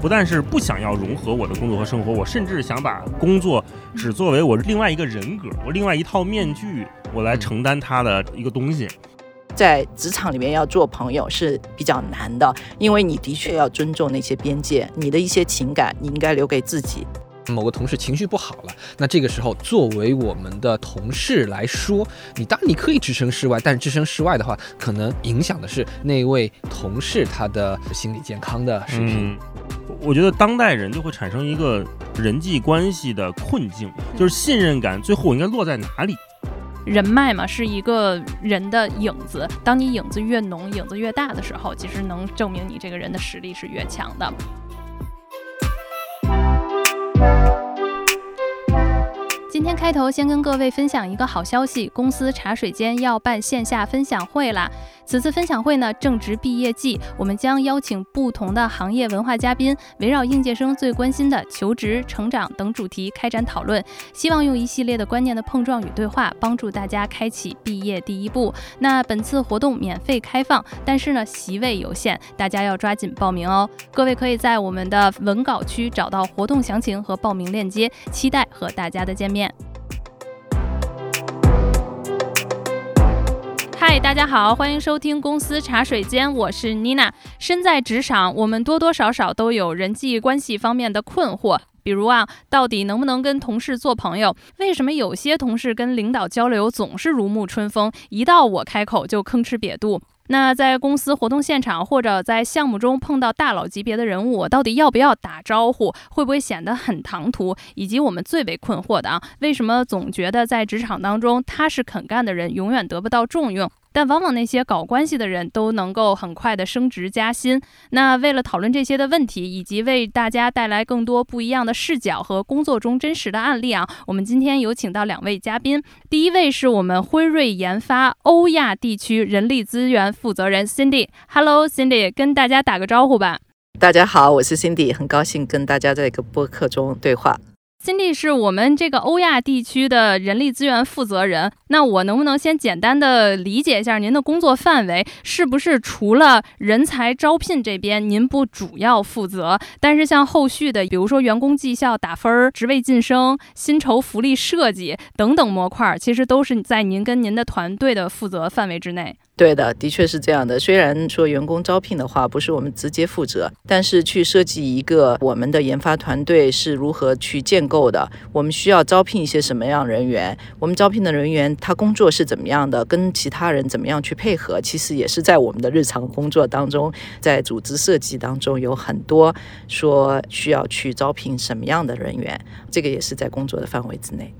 不但是不想要融合我的工作和生活，我甚至想把工作只作为我另外一个人格，我另外一套面具，我来承担它的一个东西。在职场里面要做朋友是比较难的，因为你的确要尊重那些边界，你的一些情感你应该留给自己。某个同事情绪不好了，那这个时候作为我们的同事来说，你当然你可以置身事外，但是置身事外的话，可能影响的是那位同事他的心理健康的水平。我觉得当代人就会产生一个人际关系的困境，就是信任感最后应该落在哪里？人脉嘛，是一个人的影子，当你影子越浓、影子越大的时候，其实能证明你这个人的实力是越强的。今天开头先跟各位分享一个好消息，公司茶水间要办线下分享会啦。此次分享会呢，正值毕业季，我们将邀请不同的行业文化嘉宾，围绕应届生最关心的求职、成长等主题开展讨论，希望用一系列的观念的碰撞与对话，帮助大家开启毕业第一步。那本次活动免费开放，但是呢，席位有限，大家要抓紧报名哦。各位可以在我们的文稿区找到活动详情和报名链接，期待和大家的见面。嗨，大家好，欢迎收听公司茶水间，我是妮娜。身在职场，我们多多少少都有人际关系方面的困惑，比如啊，到底能不能跟同事做朋友？为什么有些同事跟领导交流总是如沐春风，一到我开口就吭哧瘪肚？那在公司活动现场或者在项目中碰到大佬级别的人物，到底要不要打招呼？会不会显得很唐突？以及我们最为困惑的啊，为什么总觉得在职场当中踏实肯干的人永远得不到重用？但往往那些搞关系的人都能够很快的升职加薪。那为了讨论这些的问题，以及为大家带来更多不一样的视角和工作中真实的案例啊，我们今天有请到两位嘉宾。第一位是我们辉瑞研发欧亚地区人力资源负责人 Cindy。Hello，Cindy，跟大家打个招呼吧。大家好，我是 Cindy，很高兴跟大家在一个播客中对话。Cindy 是我们这个欧亚地区的人力资源负责人。那我能不能先简单的理解一下您的工作范围？是不是除了人才招聘这边您不主要负责，但是像后续的，比如说员工绩效打分、职位晋升、薪酬福利设计等等模块，其实都是在您跟您的团队的负责范围之内？对的，的确是这样的。虽然说员工招聘的话不是我们直接负责，但是去设计一个我们的研发团队是如何去建构的，我们需要招聘一些什么样人员，我们招聘的人员他工作是怎么样的，跟其他人怎么样去配合，其实也是在我们的日常工作当中，在组织设计当中有很多说需要去招聘什么样的人员，这个也是在工作的范围之内。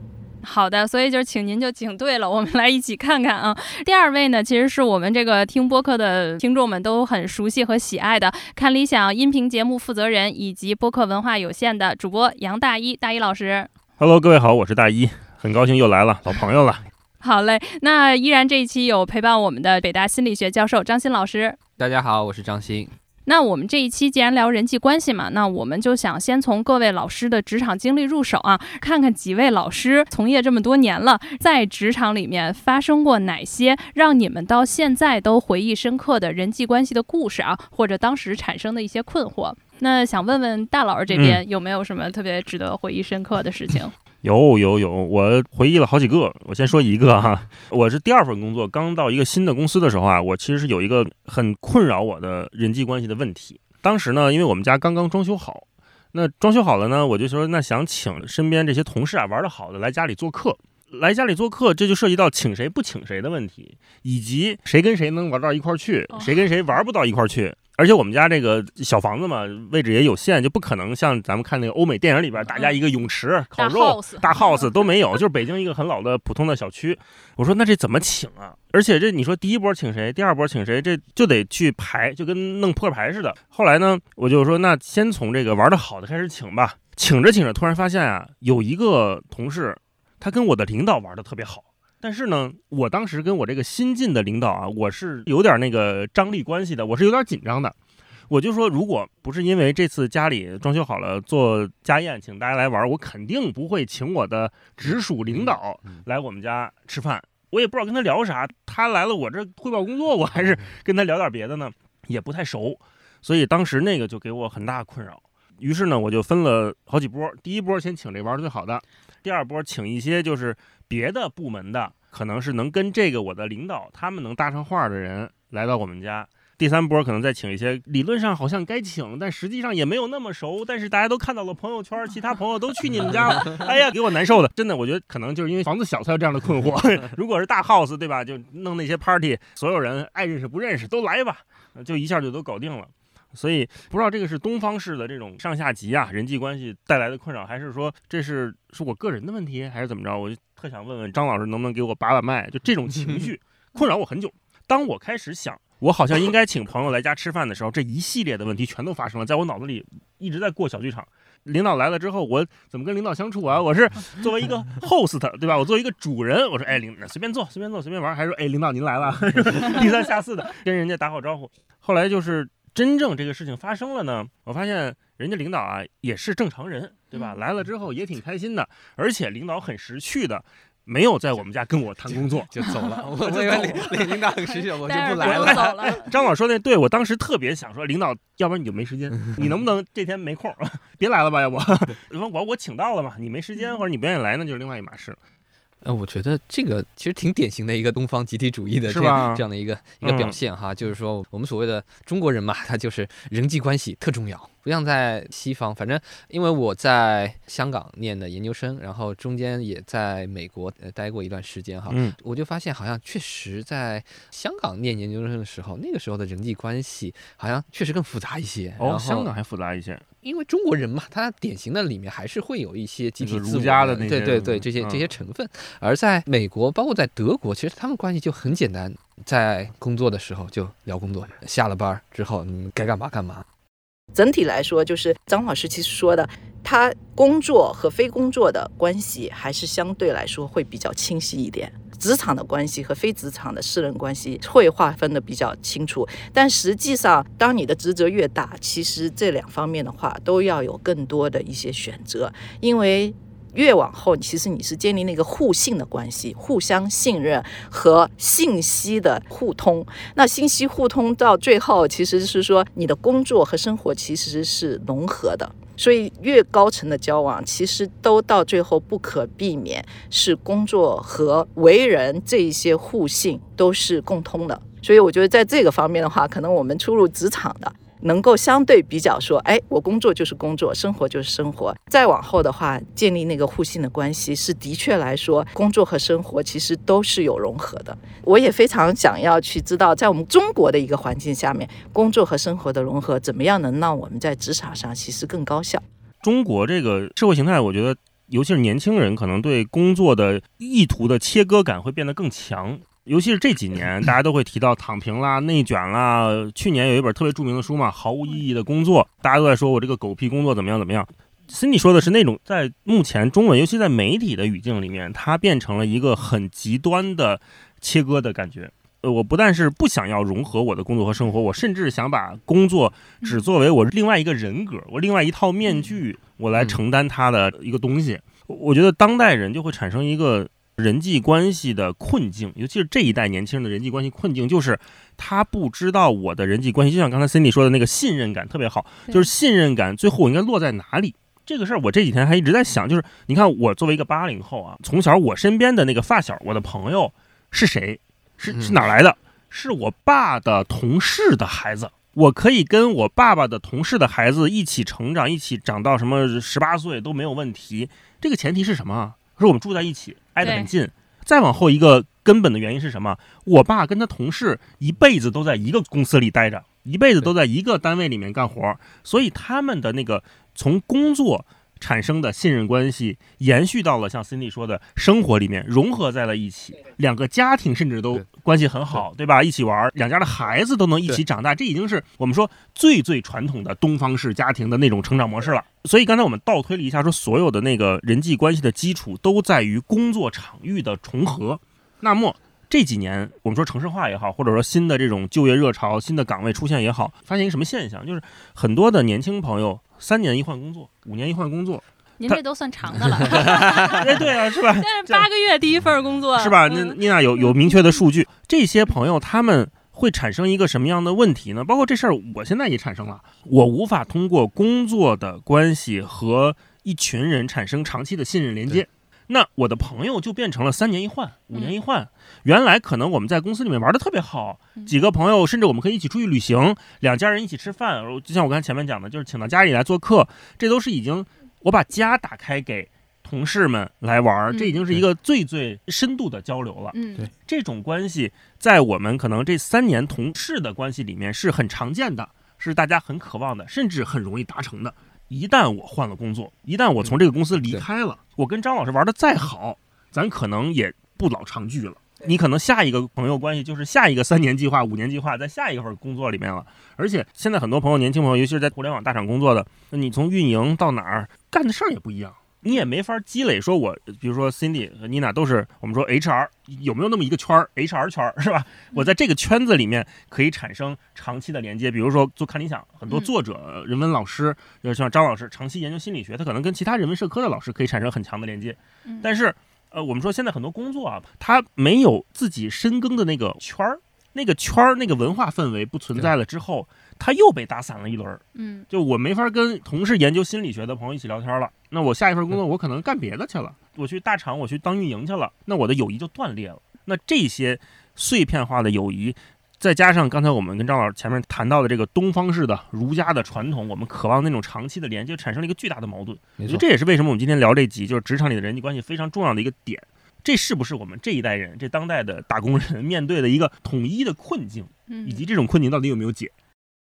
好的，所以就请您就请对了，我们来一起看看啊。第二位呢，其实是我们这个听播客的听众们都很熟悉和喜爱的，看理想音频节目负责人以及播客文化有限的主播杨大一，大一老师。Hello，各位好，我是大一，很高兴又来了，老朋友了。好嘞，那依然这一期有陪伴我们的北大心理学教授张欣老师。大家好，我是张鑫。那我们这一期既然聊人际关系嘛，那我们就想先从各位老师的职场经历入手啊，看看几位老师从业这么多年了，在职场里面发生过哪些让你们到现在都回忆深刻的人际关系的故事啊，或者当时产生的一些困惑。那想问问大老师这边有没有什么特别值得回忆深刻的事情？有有有，我回忆了好几个。我先说一个哈，我是第二份工作，刚到一个新的公司的时候啊，我其实是有一个很困扰我的人际关系的问题。当时呢，因为我们家刚刚装修好，那装修好了呢，我就说那想请身边这些同事啊玩的好的来家里做客，来家里做客，这就涉及到请谁不请谁的问题，以及谁跟谁能玩到一块儿去，谁跟谁玩不到一块儿去。而且我们家这个小房子嘛，位置也有限，就不可能像咱们看那个欧美电影里边，大家一个泳池、烤肉、大 house 都没有，就是北京一个很老的普通的小区。我说那这怎么请啊？而且这你说第一波请谁，第二波请谁，这就得去排，就跟弄扑克牌似的。后来呢，我就说那先从这个玩的好的开始请吧。请着请着，突然发现啊，有一个同事，他跟我的领导玩的特别好。但是呢，我当时跟我这个新进的领导啊，我是有点那个张力关系的，我是有点紧张的。我就说，如果不是因为这次家里装修好了做家宴，请大家来玩，我肯定不会请我的直属领导来我们家吃饭。我也不知道跟他聊啥，他来了我这汇报工作，我还是跟他聊点别的呢，也不太熟。所以当时那个就给我很大困扰。于是呢，我就分了好几波，第一波先请这玩的最好的，第二波请一些就是别的部门的，可能是能跟这个我的领导他们能搭上话的人来到我们家。第三波可能再请一些理论上好像该请，但实际上也没有那么熟，但是大家都看到了朋友圈，其他朋友都去你们家了，哎呀，给我难受的，真的，我觉得可能就是因为房子小才有这样的困惑。如果是大 house 对吧，就弄那些 party，所有人爱认识不认识都来吧，就一下就都搞定了。所以不知道这个是东方式的这种上下级啊人际关系带来的困扰，还是说这是是我个人的问题，还是怎么着？我就特想问问张老师，能不能给我把把脉？就这种情绪 困扰我很久。当我开始想。我好像应该请朋友来家吃饭的时候，这一系列的问题全都发生了，在我脑子里一直在过小剧场。领导来了之后，我怎么跟领导相处啊？我是作为一个 host，对吧？我作为一个主人，我说，哎，领随便坐，随便坐，随便玩，还是说，哎，领导您来了，低三下四的跟人家打好招呼。后来就是真正这个事情发生了呢，我发现人家领导啊也是正常人，对吧？来了之后也挺开心的，而且领导很识趣的。没有在我们家跟我谈工作 就走了，我以为领领导很识趣，我就不来了。张老说那对我当时特别想说，领导，要不然你就没时间，你能不能这天没空，别来了吧？要不，我我请到了嘛，你没时间或者你不愿意来，那就是另外一码事。呃，我觉得这个其实挺典型的一个东方集体主义的这样这样的一个一个表现哈，就是说我们所谓的中国人嘛，他就是人际关系特重要。不像在西方，反正因为我在香港念的研究生，然后中间也在美国呃待过一段时间哈，我就发现好像确实在香港念研究生的时候，那个时候的人际关系好像确实更复杂一些。哦，香港还复杂一些，因为中国人嘛，他典型的里面还是会有一些集体儒家的那些，对对对，这些这些成分。而在美国，包括在德国，其实他们关系就很简单，在工作的时候就聊工作，下了班之后你该干嘛干嘛。整体来说，就是张老师其实说的，他工作和非工作的关系还是相对来说会比较清晰一点，职场的关系和非职场的私人关系会划分的比较清楚。但实际上，当你的职责越大，其实这两方面的话都要有更多的一些选择，因为。越往后，其实你是建立那个互信的关系，互相信任和信息的互通。那信息互通到最后，其实是说你的工作和生活其实是融合的。所以越高层的交往，其实都到最后不可避免是工作和为人这一些互信都是共通的。所以我觉得在这个方面的话，可能我们初入职场的。能够相对比较说，哎，我工作就是工作，生活就是生活。再往后的话，建立那个互信的关系，是的确来说，工作和生活其实都是有融合的。我也非常想要去知道，在我们中国的一个环境下面，工作和生活的融合，怎么样能让我们在职场上其实更高效？中国这个社会形态，我觉得，尤其是年轻人，可能对工作的意图的切割感会变得更强。尤其是这几年，大家都会提到躺平啦、内卷啦。去年有一本特别著名的书嘛，《毫无意义的工作》，大家都在说我这个狗屁工作怎么样怎么样。Cindy 说的是那种在目前中文，尤其在媒体的语境里面，它变成了一个很极端的切割的感觉。呃，我不但是不想要融合我的工作和生活，我甚至想把工作只作为我另外一个人格，我另外一套面具，我来承担它的一个东西。我觉得当代人就会产生一个。人际关系的困境，尤其是这一代年轻人的人际关系困境，就是他不知道我的人际关系。就像刚才 Cindy 说的那个信任感特别好，就是信任感最后我应该落在哪里？这个事儿我这几天还一直在想，就是你看我作为一个八零后啊，从小我身边的那个发小，我的朋友是谁？是是哪来的？是我爸的同事的孩子，我可以跟我爸爸的同事的孩子一起成长，一起长到什么十八岁都没有问题。这个前提是什么？是我们住在一起。挨得很近，再往后一个根本的原因是什么？我爸跟他同事一辈子都在一个公司里待着，一辈子都在一个单位里面干活，所以他们的那个从工作。产生的信任关系延续到了像 Cindy 说的生活里面，融合在了一起。两个家庭甚至都关系很好，对吧？一起玩，两家的孩子都能一起长大，这已经是我们说最最传统的东方式家庭的那种成长模式了。所以刚才我们倒推了一下，说所有的那个人际关系的基础都在于工作场域的重合。那么这几年我们说城市化也好，或者说新的这种就业热潮、新的岗位出现也好，发现一个什么现象？就是很多的年轻朋友。三年一换工作，五年一换工作，您这都算长的了。哎，对啊，是吧？但是八个月第一份工作，是吧？那妮娜有有明确的数据，这些朋友他们会产生一个什么样的问题呢？包括这事儿，我现在也产生了，我无法通过工作的关系和一群人产生长期的信任连接。那我的朋友就变成了三年一换，五年一换。原来可能我们在公司里面玩的特别好，几个朋友，甚至我们可以一起出去旅行，两家人一起吃饭。就像我刚才前面讲的，就是请到家里来做客，这都是已经我把家打开给同事们来玩，这已经是一个最最深度的交流了。嗯，对，这种关系在我们可能这三年同事的关系里面是很常见的，是大家很渴望的，甚至很容易达成的。一旦我换了工作，一旦我从这个公司离开了，我跟张老师玩的再好，咱可能也不老常聚了。你可能下一个朋友关系就是下一个三年计划、五年计划，在下一份工作里面了。而且现在很多朋友，年轻朋友，尤其是在互联网大厂工作的，你从运营到哪儿干的事儿也不一样。你也没法积累，说我比如说 Cindy 和 Nina 都是我们说 HR，有没有那么一个圈儿 HR 圈儿是吧？我在这个圈子里面可以产生长期的连接。比如说做看理想，很多作者、人文老师，就像张老师长期研究心理学，他可能跟其他人文社科的老师可以产生很强的连接。但是，呃，我们说现在很多工作啊，他没有自己深耕的那个圈儿，那个圈儿那个文化氛围不存在了之后。他又被打散了一轮嗯，就我没法跟同事研究心理学的朋友一起聊天了。那我下一份工作我可能干别的去了，我去大厂我去当运营去了，那我的友谊就断裂了。那这些碎片化的友谊，再加上刚才我们跟张老师前面谈到的这个东方式的儒家的传统，我们渴望那种长期的连接，产生了一个巨大的矛盾。没错，这也是为什么我们今天聊这集，就是职场里的人际关系非常重要的一个点。这是不是我们这一代人，这当代的打工人面对的一个统一的困境，以及这种困境到底有没有解？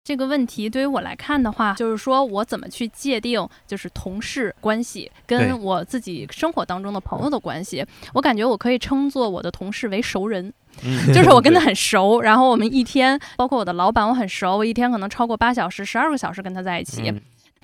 这个问题对于我来看的话，就是说我怎么去界定，就是同事关系跟我自己生活当中的朋友的关系。我感觉我可以称作我的同事为熟人，就是我跟他 很熟，然后我们一天，包括我的老板，我很熟，我一天可能超过八小时、十二个小时跟他在一起。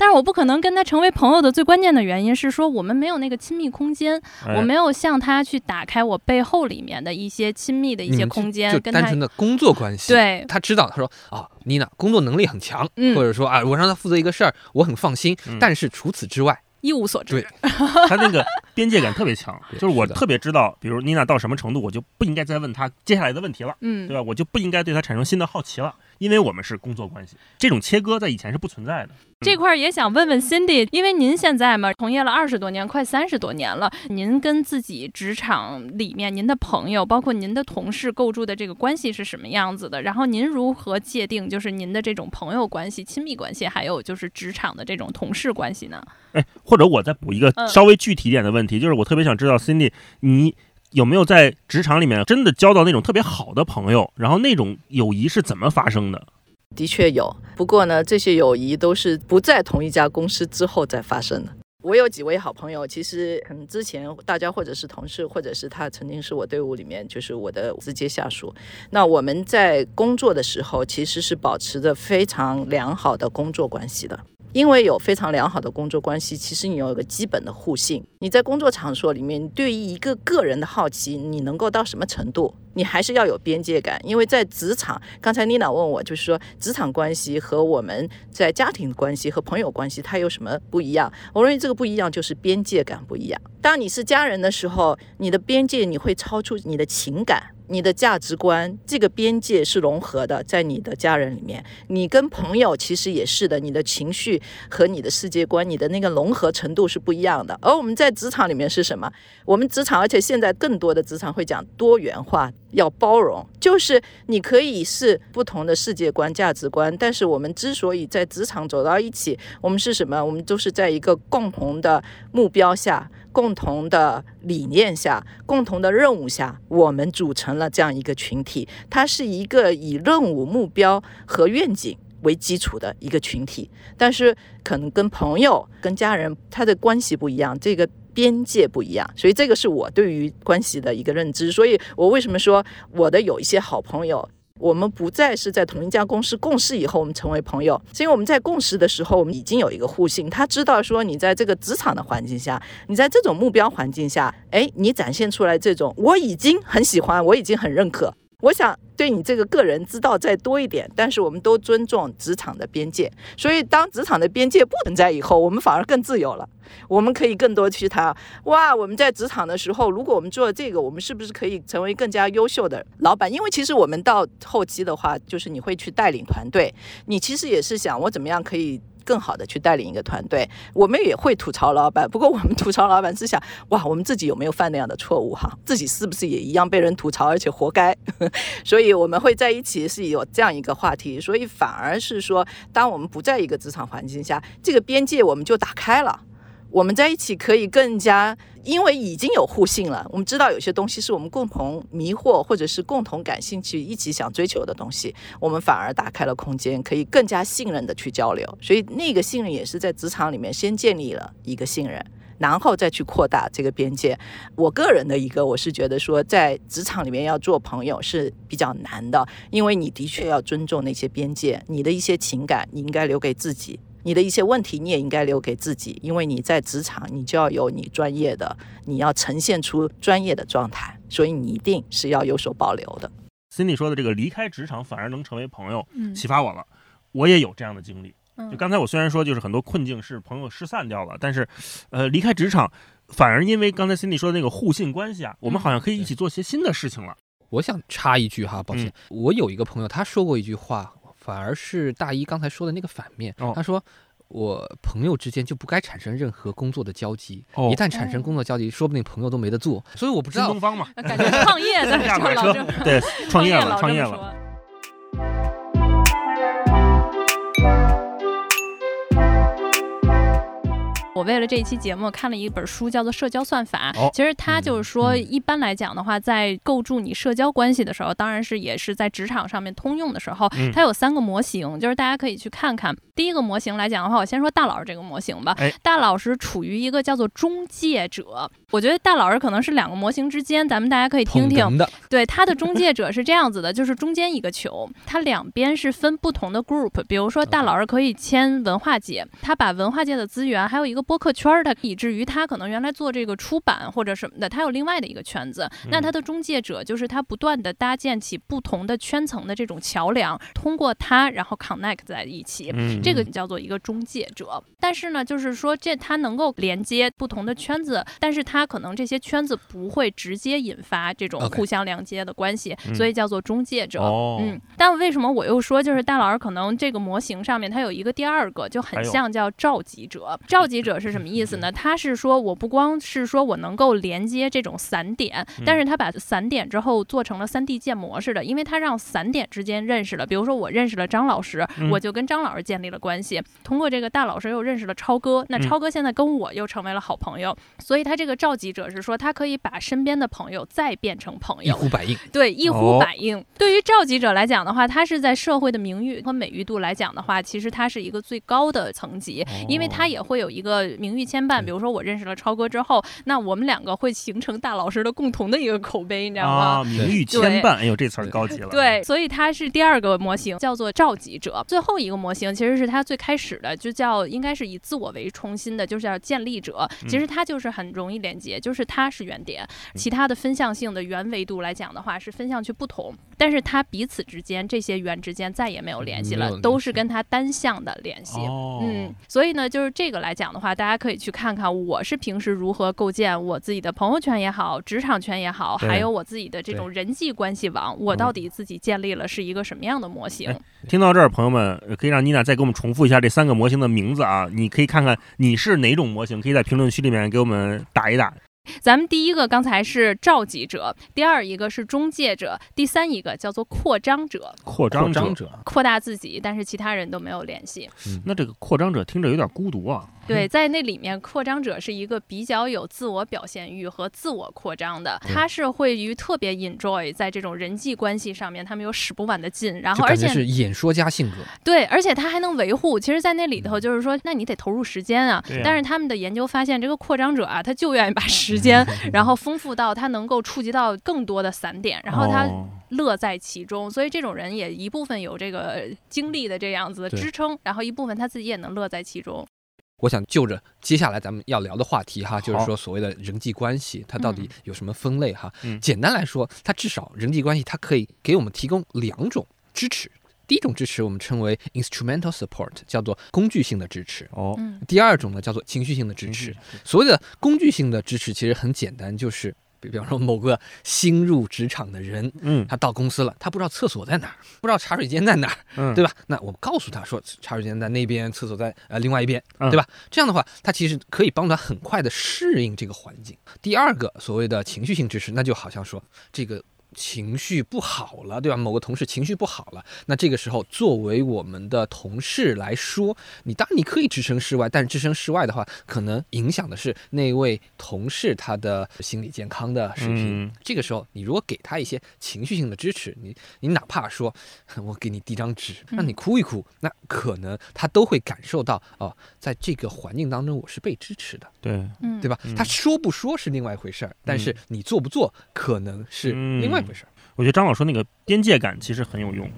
但是我不可能跟他成为朋友的最关键的原因是说，我们没有那个亲密空间，我没有向他去打开我背后里面的一些亲密的一些空间，就单纯的工作关系。对，他知道，他说啊，妮娜工作能力很强，或者说啊，我让他负责一个事儿，我很放心。但是除此之外。一无所知，对，他那个边界感特别强，就是我特别知道，比如妮娜到什么程度，我就不应该再问他接下来的问题了，嗯，对吧？我就不应该对他产生新的好奇了，因为我们是工作关系，这种切割在以前是不存在的。这块儿也想问问 Cindy，因为您现在嘛，从业了二十多年，快三十多年了，您跟自己职场里面您的朋友，包括您的同事构筑的这个关系是什么样子的？然后您如何界定就是您的这种朋友关系、亲密关系，还有就是职场的这种同事关系呢？哎，或者我再补一个稍微具体点的问题，就是我特别想知道 Cindy，你有没有在职场里面真的交到那种特别好的朋友？然后那种友谊是怎么发生的？的确有，不过呢，这些友谊都是不在同一家公司之后再发生的。我有几位好朋友，其实嗯之前大家或者是同事，或者是他曾经是我队伍里面就是我的直接下属。那我们在工作的时候，其实是保持着非常良好的工作关系的。因为有非常良好的工作关系，其实你有一个基本的互信。你在工作场所里面，对于一个个人的好奇，你能够到什么程度？你还是要有边界感。因为在职场，刚才妮娜问我，就是说职场关系和我们在家庭关系和朋友关系，它有什么不一样？我认为这个不一样就是边界感不一样。当你是家人的时候，你的边界你会超出你的情感。你的价值观这个边界是融合的，在你的家人里面，你跟朋友其实也是的，你的情绪和你的世界观，你的那个融合程度是不一样的。而我们在职场里面是什么？我们职场，而且现在更多的职场会讲多元化。要包容，就是你可以是不同的世界观、价值观，但是我们之所以在职场走到一起，我们是什么？我们都是在一个共同的目标下、共同的理念下、共同的任务下，我们组成了这样一个群体。它是一个以任务、目标和愿景为基础的一个群体，但是可能跟朋友、跟家人他的关系不一样。这个。边界不一样，所以这个是我对于关系的一个认知。所以我为什么说我的有一些好朋友，我们不再是在同一家公司共事以后我们成为朋友，是因为我们在共事的时候我们已经有一个互信。他知道说你在这个职场的环境下，你在这种目标环境下，哎，你展现出来这种我已经很喜欢，我已经很认可。我想对你这个个人知道再多一点，但是我们都尊重职场的边界。所以当职场的边界不存在以后，我们反而更自由了。我们可以更多去谈哇，我们在职场的时候，如果我们做这个，我们是不是可以成为更加优秀的老板？因为其实我们到后期的话，就是你会去带领团队，你其实也是想我怎么样可以。更好的去带领一个团队，我们也会吐槽老板。不过我们吐槽老板是想，哇，我们自己有没有犯那样的错误哈？自己是不是也一样被人吐槽，而且活该？所以我们会在一起是有这样一个话题。所以反而是说，当我们不在一个职场环境下，这个边界我们就打开了。我们在一起可以更加，因为已经有互信了。我们知道有些东西是我们共同迷惑，或者是共同感兴趣、一起想追求的东西，我们反而打开了空间，可以更加信任的去交流。所以那个信任也是在职场里面先建立了一个信任，然后再去扩大这个边界。我个人的一个，我是觉得说，在职场里面要做朋友是比较难的，因为你的确要尊重那些边界，你的一些情感你应该留给自己。你的一些问题，你也应该留给自己，因为你在职场，你就要有你专业的，你要呈现出专业的状态，所以你一定是要有所保留的。Cindy 说的这个离开职场反而能成为朋友，启发我了。我也有这样的经历。就刚才我虽然说就是很多困境是朋友失散掉了，但是，呃，离开职场反而因为刚才 Cindy 说的那个互信关系啊，我们好像可以一起做些新的事情了。我想插一句哈，抱歉，我有一个朋友他说过一句话。反而是大一刚才说的那个反面，他说我朋友之间就不该产生任何工作的交集，一旦产生工作交集，说不定朋友都没得做。所以我不知道东方嘛，感觉创业的 对，创业了，创业了。我为了这一期节目看了一本书，叫做《社交算法》。其实它就是说，一般来讲的话，在构筑你社交关系的时候，当然是也是在职场上面通用的时候，它有三个模型，就是大家可以去看看。第一个模型来讲的话，我先说大老师这个模型吧。大老师处于一个叫做中介者，我觉得大老师可能是两个模型之间，咱们大家可以听听。对，他的中介者是这样子的，就是中间一个球，它两边是分不同的 group。比如说大老师可以签文化界，他把文化界的资源，还有一个。播客圈儿，他以至于他可能原来做这个出版或者什么的，他有另外的一个圈子。那他的中介者就是他不断的搭建起不同的圈层的这种桥梁，通过他然后 connect 在一起，这个叫做一个中介者。但是呢，就是说这他能够连接不同的圈子，但是他可能这些圈子不会直接引发这种互相连接的关系，所以叫做中介者。嗯，但为什么我又说就是大老师可能这个模型上面他有一个第二个就很像叫召集者，召集者。是什么意思呢？他是说，我不光是说我能够连接这种散点，但是他把散点之后做成了三 D 建模式的，因为他让散点之间认识了。比如说，我认识了张老师，我就跟张老师建立了关系。通过这个大老师又认识了超哥，那超哥现在跟我又成为了好朋友。所以他这个召集者是说，他可以把身边的朋友再变成朋友，一呼百应。对，一呼百应。对于召集者来讲的话，他是在社会的名誉和美誉度来讲的话，其实他是一个最高的层级，因为他也会有一个名誉。牵绊，比如说我认识了超哥之后，那我们两个会形成大老师的共同的一个口碑，你知道吗？名誉牵绊，哎呦，这词儿高级了。对，所以它是第二个模型，叫做召集者。最后一个模型其实是它最开始的，就叫应该是以自我为中心的，就是叫建立者。其实它就是很容易连接，就是它是原点，其他的分向性的原维度来讲的话是分向去不同，但是它彼此之间这些圆之间再也没有联系了，都是跟它单向的联系。嗯，所以呢，就是这个来讲的话，大家可以。去看看我是平时如何构建我自己的朋友圈也好，职场圈也好，还有我自己的这种人际关系网，我到底自己建立了是一个什么样的模型？听到这儿，朋友们可以让妮娜再给我们重复一下这三个模型的名字啊！你可以看看你是哪种模型，可以在评论区里面给我们打一打。咱们第一个刚才是召集者，第二一个是中介者，第三一个叫做扩张者。扩张者，扩大自己，但是其他人都没有联系。那这个扩张者听着有点孤独啊。对，在那里面，扩张者是一个比较有自我表现欲和自我扩张的，他是会于特别 enjoy 在这种人际关系上面，他们有使不完的劲，然后而且是演说家性格。对，而且他还能维护。其实，在那里头，就是说，那你得投入时间啊。但是他们的研究发现，这个扩张者啊，他就愿意把时间，然后丰富到他能够触及到更多的散点，然后他乐在其中。所以这种人也一部分有这个精力的这样子的支撑，然后一部分他自己也能乐在其中。我想就着接下来咱们要聊的话题哈，就是说所谓的人际关系，它到底有什么分类哈？嗯简单来说，它至少人际关系它可以给我们提供两种支持。第一种支持我们称为 instrumental support，叫做工具性的支持。哦，嗯第二种呢叫做情绪性的支持。所谓的工具性的支持其实很简单，就是比 比方说某个新入职场的人，嗯他到公司了，他不知道厕所在哪儿，不知道茶水间在哪儿，嗯，对吧？那我告诉他说，茶水间在那边，厕所在呃另外一边，嗯对吧？这样的话，他其实可以帮他很快的适应这个环境。第二个所谓的情绪性支持，那就好像说这个。情绪不好了，对吧？某个同事情绪不好了，那这个时候作为我们的同事来说，你当然你可以置身事外，但是置身事外的话，可能影响的是那位同事他的心理健康的水平。嗯这个时候，你如果给他一些情绪性的支持，你你哪怕说我给你递张纸，让你哭一哭，那可能他都会感受到哦，在这个环境当中我是被支持的，对，嗯，对吧？他说不说是另外一回事儿，但是你做不做可能是另外一回事。我觉得张老师那个边界感其实很有用。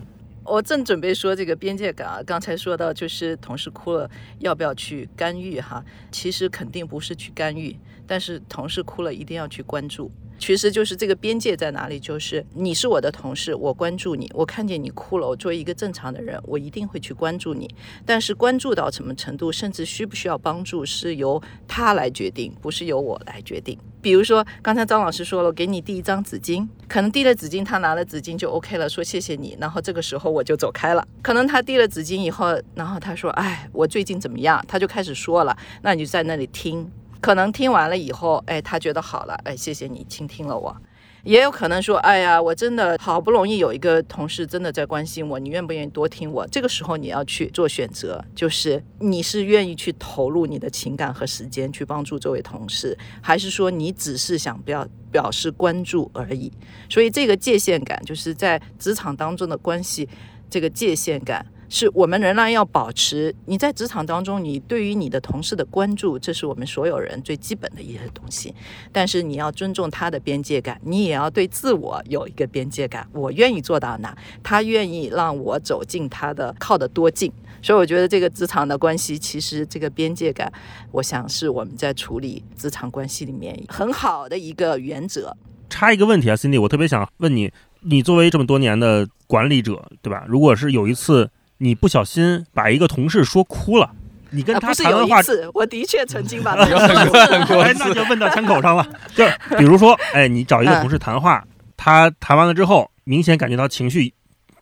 我正准备说这个边界感啊，刚才说到就是同事哭了要不要去干预哈，其实肯定不是去干预，但是同事哭了一定要去关注。其实就是这个边界在哪里，就是你是我的同事，我关注你，我看见你哭了，我作为一个正常的人，我一定会去关注你。但是关注到什么程度，甚至需不需要帮助，是由他来决定，不是由我来决定。比如说，刚才张老师说了，给你递一张纸巾，可能递了纸巾，他拿了纸巾就 OK 了，说谢谢你，然后这个时候我就走开了。可能他递了纸巾以后，然后他说，哎，我最近怎么样？他就开始说了，那你就在那里听。可能听完了以后，哎，他觉得好了，哎，谢谢你倾听了我。也有可能说，哎呀，我真的好不容易有一个同事真的在关心我，你愿不愿意多听我？这个时候你要去做选择，就是你是愿意去投入你的情感和时间去帮助这位同事，还是说你只是想表表示关注而已？所以这个界限感，就是在职场当中的关系，这个界限感。是我们仍然要保持。你在职场当中，你对于你的同事的关注，这是我们所有人最基本的一些东西。但是你要尊重他的边界感，你也要对自我有一个边界感。我愿意做到哪，他愿意让我走进他的，靠得多近。所以我觉得这个职场的关系，其实这个边界感，我想是我们在处理职场关系里面很好的一个原则。插一个问题啊，Cindy，我特别想问你，你作为这么多年的管理者，对吧？如果是有一次你不小心把一个同事说哭了，你跟啊，他谈完话，有一次，我的确曾经把 他哎，那就问到枪口上了。就是比如说，哎，你找一个同事谈话，他谈完了之后，明显感觉到情绪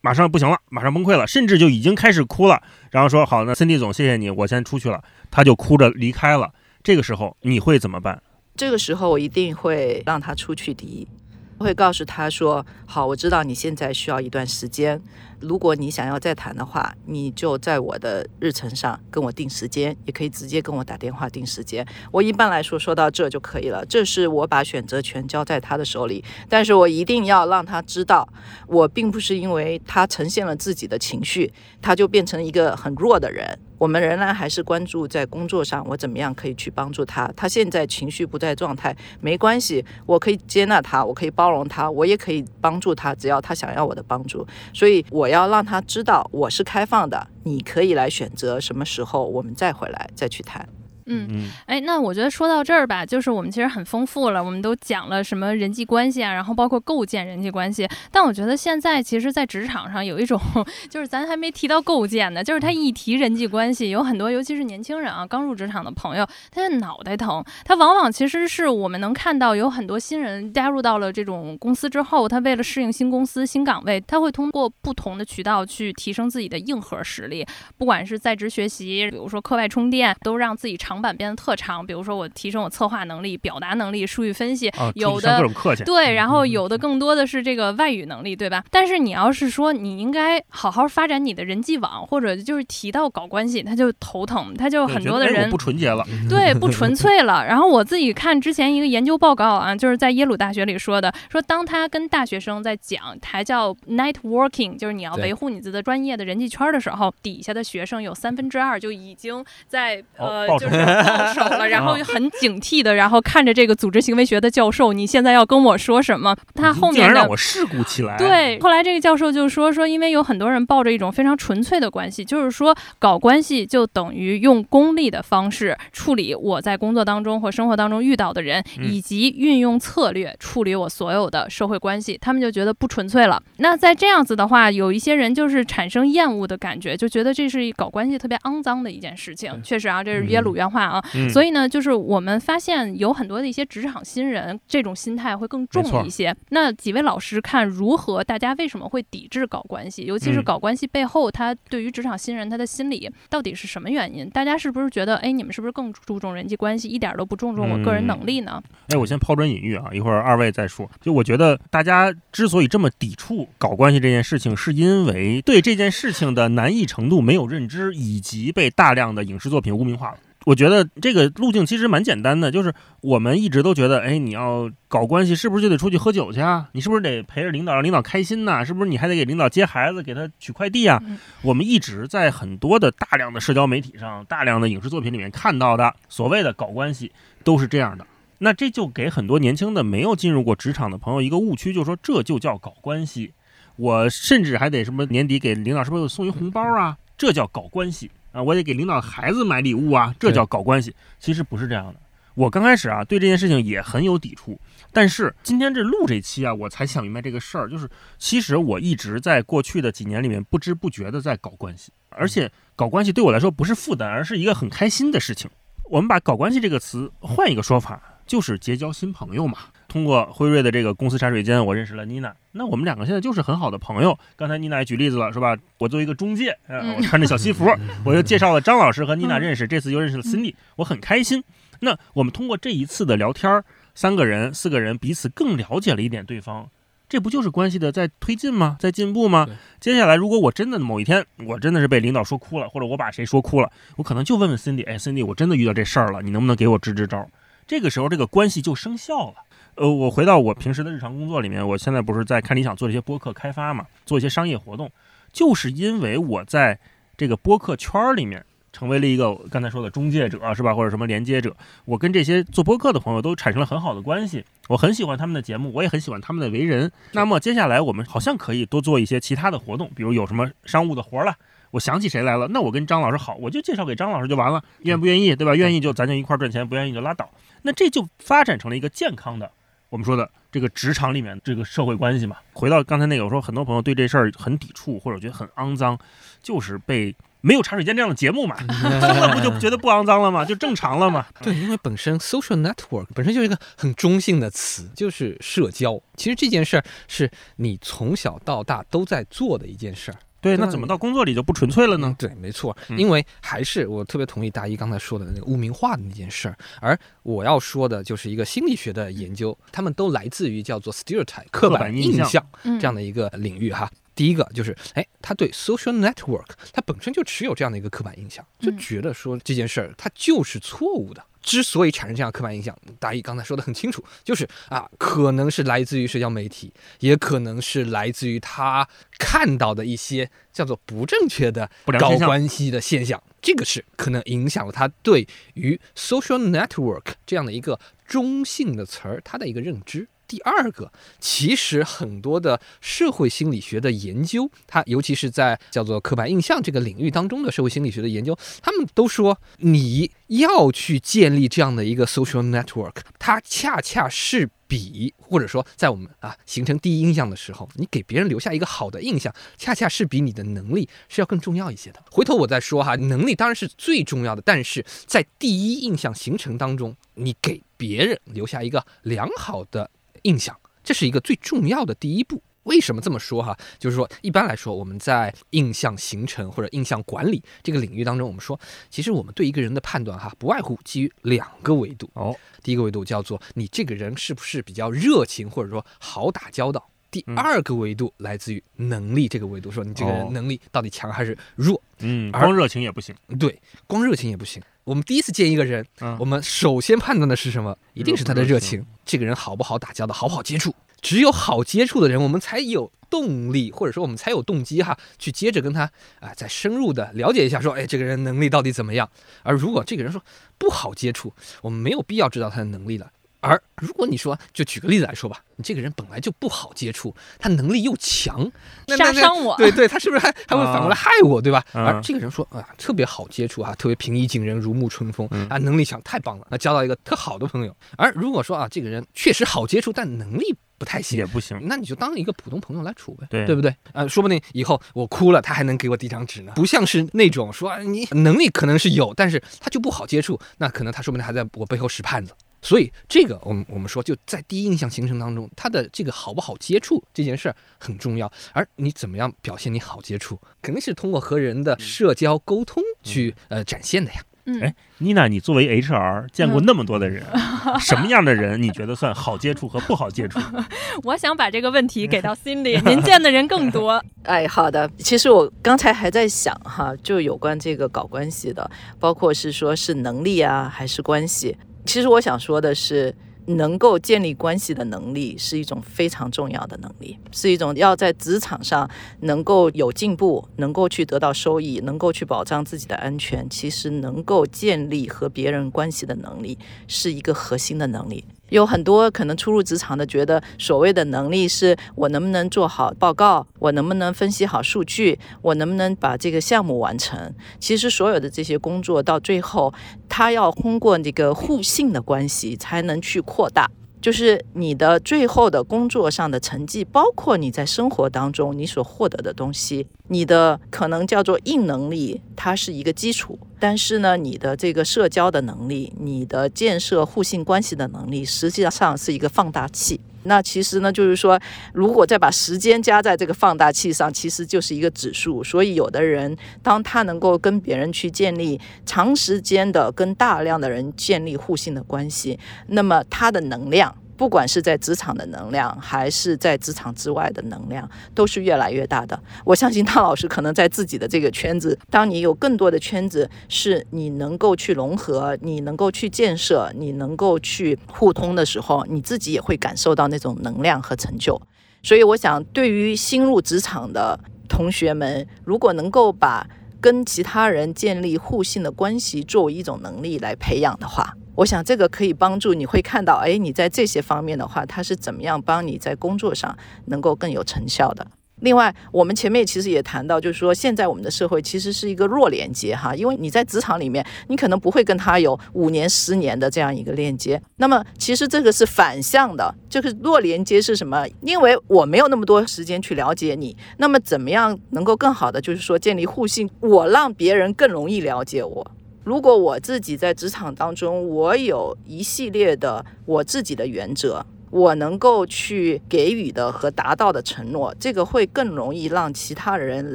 马上不行了，马上崩溃了，甚至就已经开始哭了。然后说好，那 Cindy 总，谢谢你，我先出去了。他就哭着离开了。这个时候你会怎么办？这个时候我一定会让他出去。第一，会告诉他说：“好，我知道你现在需要一段时间。如果你想要再谈的话，你就在我的日程上跟我定时间，也可以直接跟我打电话定时间。我一般来说说到这就可以了。这是我把选择权交在他的手里，但是我一定要让他知道，我并不是因为他呈现了自己的情绪，他就变成一个很弱的人。”我们仍然还是关注在工作上，我怎么样可以去帮助他。他现在情绪不在状态，没关系，我可以接纳他，我可以包容他，我也可以帮助他，只要他想要我的帮助。所以我要让他知道我是开放的，你可以来选择什么时候我们再回来再去谈。嗯，嗯哎，那我觉得说到这儿吧，就是我们其实很丰富了，我们都讲了什么人际关系啊，然后包括构建人际关系。但我觉得现在其实，在职场上有一种，就是咱还没提到构建呢，就是他一提人际关系，有很多，尤其是年轻人啊，刚入职场的朋友，他的脑袋疼。他往往其实是我们能看到有很多新人加入到了这种公司之后，他为了适应新公司、新岗位，他会通过不同的渠道去提升自己的硬核实力，不管是在职学习，比如说课外充电，都让自己长板变得特长。比如说我提升我策划能力、表达能力、数据分析，啊，有的各种课去。对，然后嗯有的更多的是这个外语能力，对吧？但是你要是说你应该好好发展你的人际网，或者就是提到搞关系，他就头疼，他就很多的人哎不纯洁了。对，不纯粹了。然后我自己看之前一个研究报告啊，就是在耶鲁大学里说的，说当他跟大学生在讲，还叫 networking，就是你要维护你自己的专业的人际圈的时候，底下的学生有三分之二就已经在哦呃，就是到手了，然后很警惕的，然后看着这个组织行为学的教授，你现在要跟我说什么？他后面让我事故起来。对，后来这个教授就说说，因为有很多人抱着一种非常纯粹的关系，就是说搞关系就等于用功利的方式处理我在工作当中或生活当中遇到的人，嗯以及运用策略处理我所有的社会关系，他们就觉得不纯粹了。那在这样子的话，有一些人就是产生厌恶的感觉，就觉得这是搞关系特别肮脏的一件事情。确实啊，这是耶鲁原话啊。嗯，所以呢，就是我们发现有很多的一些职场新人，这种心态会更重一些。那几位老师看如何，大家为什么会抵制搞关系？尤其是嗯搞关系背后，他对于职场新人他的心理到底是什么原因？大家是不是觉得，哎，你们是不是更注重人际关系，一点都不注重我个人能力呢？哎，我先抛砖引玉啊，一会儿二位再说。就我觉得大家之所以这么抵触搞关系这件事情，是因为对这件事情的难易程度没有认知，以及被大量的影视作品污名化了。我觉得这个路径其实蛮简单的，就是我们一直都觉得，哎，你要搞关系，是不是就得出去喝酒去啊？你是不是得陪着领导，让领导开心呐、是不是你还得给领导接孩子，给他取快递啊？嗯我们一直在很多的大量的社交媒体上、大量的影视作品里面看到的所谓的搞关系，都是这样的。那这就给很多年轻的没有进入过职场的朋友一个误区，就是说这就叫搞关系。我甚至还得什么年底给领导是不是送一红包啊？这叫搞关系啊！我得给领导孩子买礼物啊，这叫搞关系。其实不是这样的。我刚开始啊对这件事情也很有抵触，但是今天这录这期啊，我才想明白这个事儿，就是其实我一直在过去的几年里面不知不觉的在搞关系，而且搞关系对我来说不是负担，而是一个很开心的事情。我们把“搞关系”这个词换一个说法，就是结交新朋友嘛。通过辉瑞的这个公司茶水间，我认识了妮娜。那我们两个现在就是很好的朋友。刚才妮娜也举例子了，是吧？我作为一个中介，呃，嗯我穿着小西服，我又介绍了张老师和妮娜嗯认识，这次又认识了 Cindy，我很开心。那我们通过这一次的聊天儿，三个人、四个人彼此更了解了一点对方，这不就是关系的在推进吗？在进步吗？接下来，如果我真的某一天，我真的是被领导说哭了，或者我把谁说哭了，我可能就问问 Cindy，哎，Cindy，我真的遇到这事儿了，你能不能给我支支招？这个时候，这个关系就生效了。呃，我回到我平时的日常工作里面，我现在不是在看理想做这些播客开发嘛，做一些商业活动，就是因为我在这个播客圈里面成为了一个刚才说的中介者，是吧？或者什么连接者，我跟这些做播客的朋友都产生了很好的关系。我很喜欢他们的节目，我也很喜欢他们的为人。那么接下来我们好像可以多做一些其他的活动，比如有什么商务的活了。我想起谁来了，那我跟张老师好，我就介绍给张老师就完了，愿不愿意，对吧？愿意就咱就一块儿赚钱，不愿意就拉倒。那这就发展成了一个健康的，我们说的这个职场里面这个社会关系嘛。回到刚才那个，我说很多朋友对这事儿很抵触，或者觉得很肮脏，就是被没有茶水间这样的节目嘛，那不就觉得不肮脏了吗？就正常了嘛。对，因为本身 social network 本身就是一个很中性的词，就是社交。其实这件事儿是你从小到大都在做的一件事儿。对，那怎么到工作里就不纯粹了呢？对，没错，嗯因为还是我特别同意大一刚才说的那个污名化的那件事儿。而我要说的就是一个心理学的研究，他们都来自于叫做 stereotype 刻刻板板印象印象嗯这样的一个领域哈。第一个就是，哎，他对 social network，他本身就持有这样的一个刻板印象，就嗯觉得说这件事儿它就是错误的。之所以产生这样刻板印象，大一刚才说的很清楚，就是啊，可能是来自于社交媒体，也可能是来自于他看到的一些叫做不正确的搞不良现象关系的现象，这个是可能影响了他对于 social network 这样的一个中性的词儿，他的一个认知。第二个，其实很多的社会心理学的研究，它尤其是在叫做刻板印象这个领域当中的社会心理学的研究，他们都说你要去建立这样的一个 social network，它恰恰是比或者说在我们啊形成第一印象的时候，你给别人留下一个好的印象，恰恰是比你的能力是要更重要一些的。回头我再说哈，能力当然是最重要的，但是在第一印象形成当中，你给别人留下一个良好的印象，这是一个最重要的第一步。为什么这么说哈？就是说，一般来说，我们在印象形成或者印象管理这个领域当中，我们说，其实我们对一个人的判断哈，不外乎基于两个维度。哦，第一个维度叫做你这个人是不是比较热情，或者说好打交道。第嗯二个维度来自于能力这个维度，说你这个哦人能力到底强还是弱？嗯，而光热情也不行。对，光热情也不行。我们第一次见一个人，嗯我们首先判断的是什么？一定是他的热热情，这个人好不好打交道，好不好接触。只有好接触的人，我们才有动力，或者说我们才有动机哈，去接着跟他啊再深入的了解一下，说，哎，这个人能力到底怎么样？而如果这个人说不好接触，我们没有必要知道他的能力了。而如果你说，就举个例子来说吧，你这个人本来就不好接触，他能力又强，那那那杀伤我。对对，他是不是还 还会反过来害我，对吧？啊而这个人说啊，特别好接触啊，特别平易近人，如沐春风嗯啊，能力强，太棒了，那交到一个特好的朋友。而如果说啊，这个人确实好接触，但能力不太行也，不行。那你就当一个普通朋友来处呗，对对不对？呃，说不定以后我哭了，他还能给我递张纸呢。不像是那种说、啊、你能力可能是有，但是他就不好接触，那可能他说不定还在我背后使绊子。所以这个我们我们说就在第一印象形成当中，他的这个好不好接触这件事儿很重要。而你怎么样表现你好接触，肯定是通过和人的社交沟通去呃展现的呀。嗯哎，妮娜，你作为 HR 见过嗯那么多的人，什么样的人你觉得算好接触和不好接触？我想把这个问题给到心里，您见的人更多。哎，好的。其实我刚才还在想哈，就有关这个搞关系的，包括是说是能力啊，还是关系。其实我想说的是，能够建立关系的能力是一种非常重要的能力，是一种要在职场上能够有进步，能够去得到收益，能够去保障自己的安全。其实能够建立和别人关系的能力，是一个核心的能力。有很多可能初入职场的，觉得所谓的能力是我能不能做好报告，我能不能分析好数据，我能不能把这个项目完成。其实所有的这些工作到最后，它要通过这个互信的关系才能去扩大。就是你的最后的工作上的成绩，包括你在生活当中你所获得的东西，你的可能叫做硬能力，它是一个基础。但是呢，你的这个社交的能力，你的建设互信关系的能力，实际上是一个放大器。那其实呢，就是说，如果再把时间加在这个放大器上，其实就是一个指数。所以，有的人当他能够跟别人去建立长时间的、跟大量的人建立互信的关系，那么他的能量。不管是在职场的能量，还是在职场之外的能量，都是越来越大的。我相信汤老师可能在自己的这个圈子，当你有更多的圈子是你能够去融合、你能够去建设、你能够去互通的时候，你自己也会感受到那种能量和成就。所以，我想对于新入职场的同学们，如果能够把跟其他人建立互信的关系作为一种能力来培养的话，我想这个可以帮助你会看到，哎，你在这些方面的话，它是怎么样帮你在工作上能够更有成效的。另外，我们前面其实也谈到，就是说现在我们的社会其实是一个弱连接哈，因为你在职场里面，你可能不会跟他有五年、十年的这样一个链接。那么其实这个是反向的，这个弱连接是什么？因为我没有那么多时间去了解你，那么怎么样能够更好的就是说建立互信？我让别人更容易了解我。如果我自己在职场当中，我有一系列的我自己的原则，我能够去给予的和达到的承诺，这个会更容易让其他人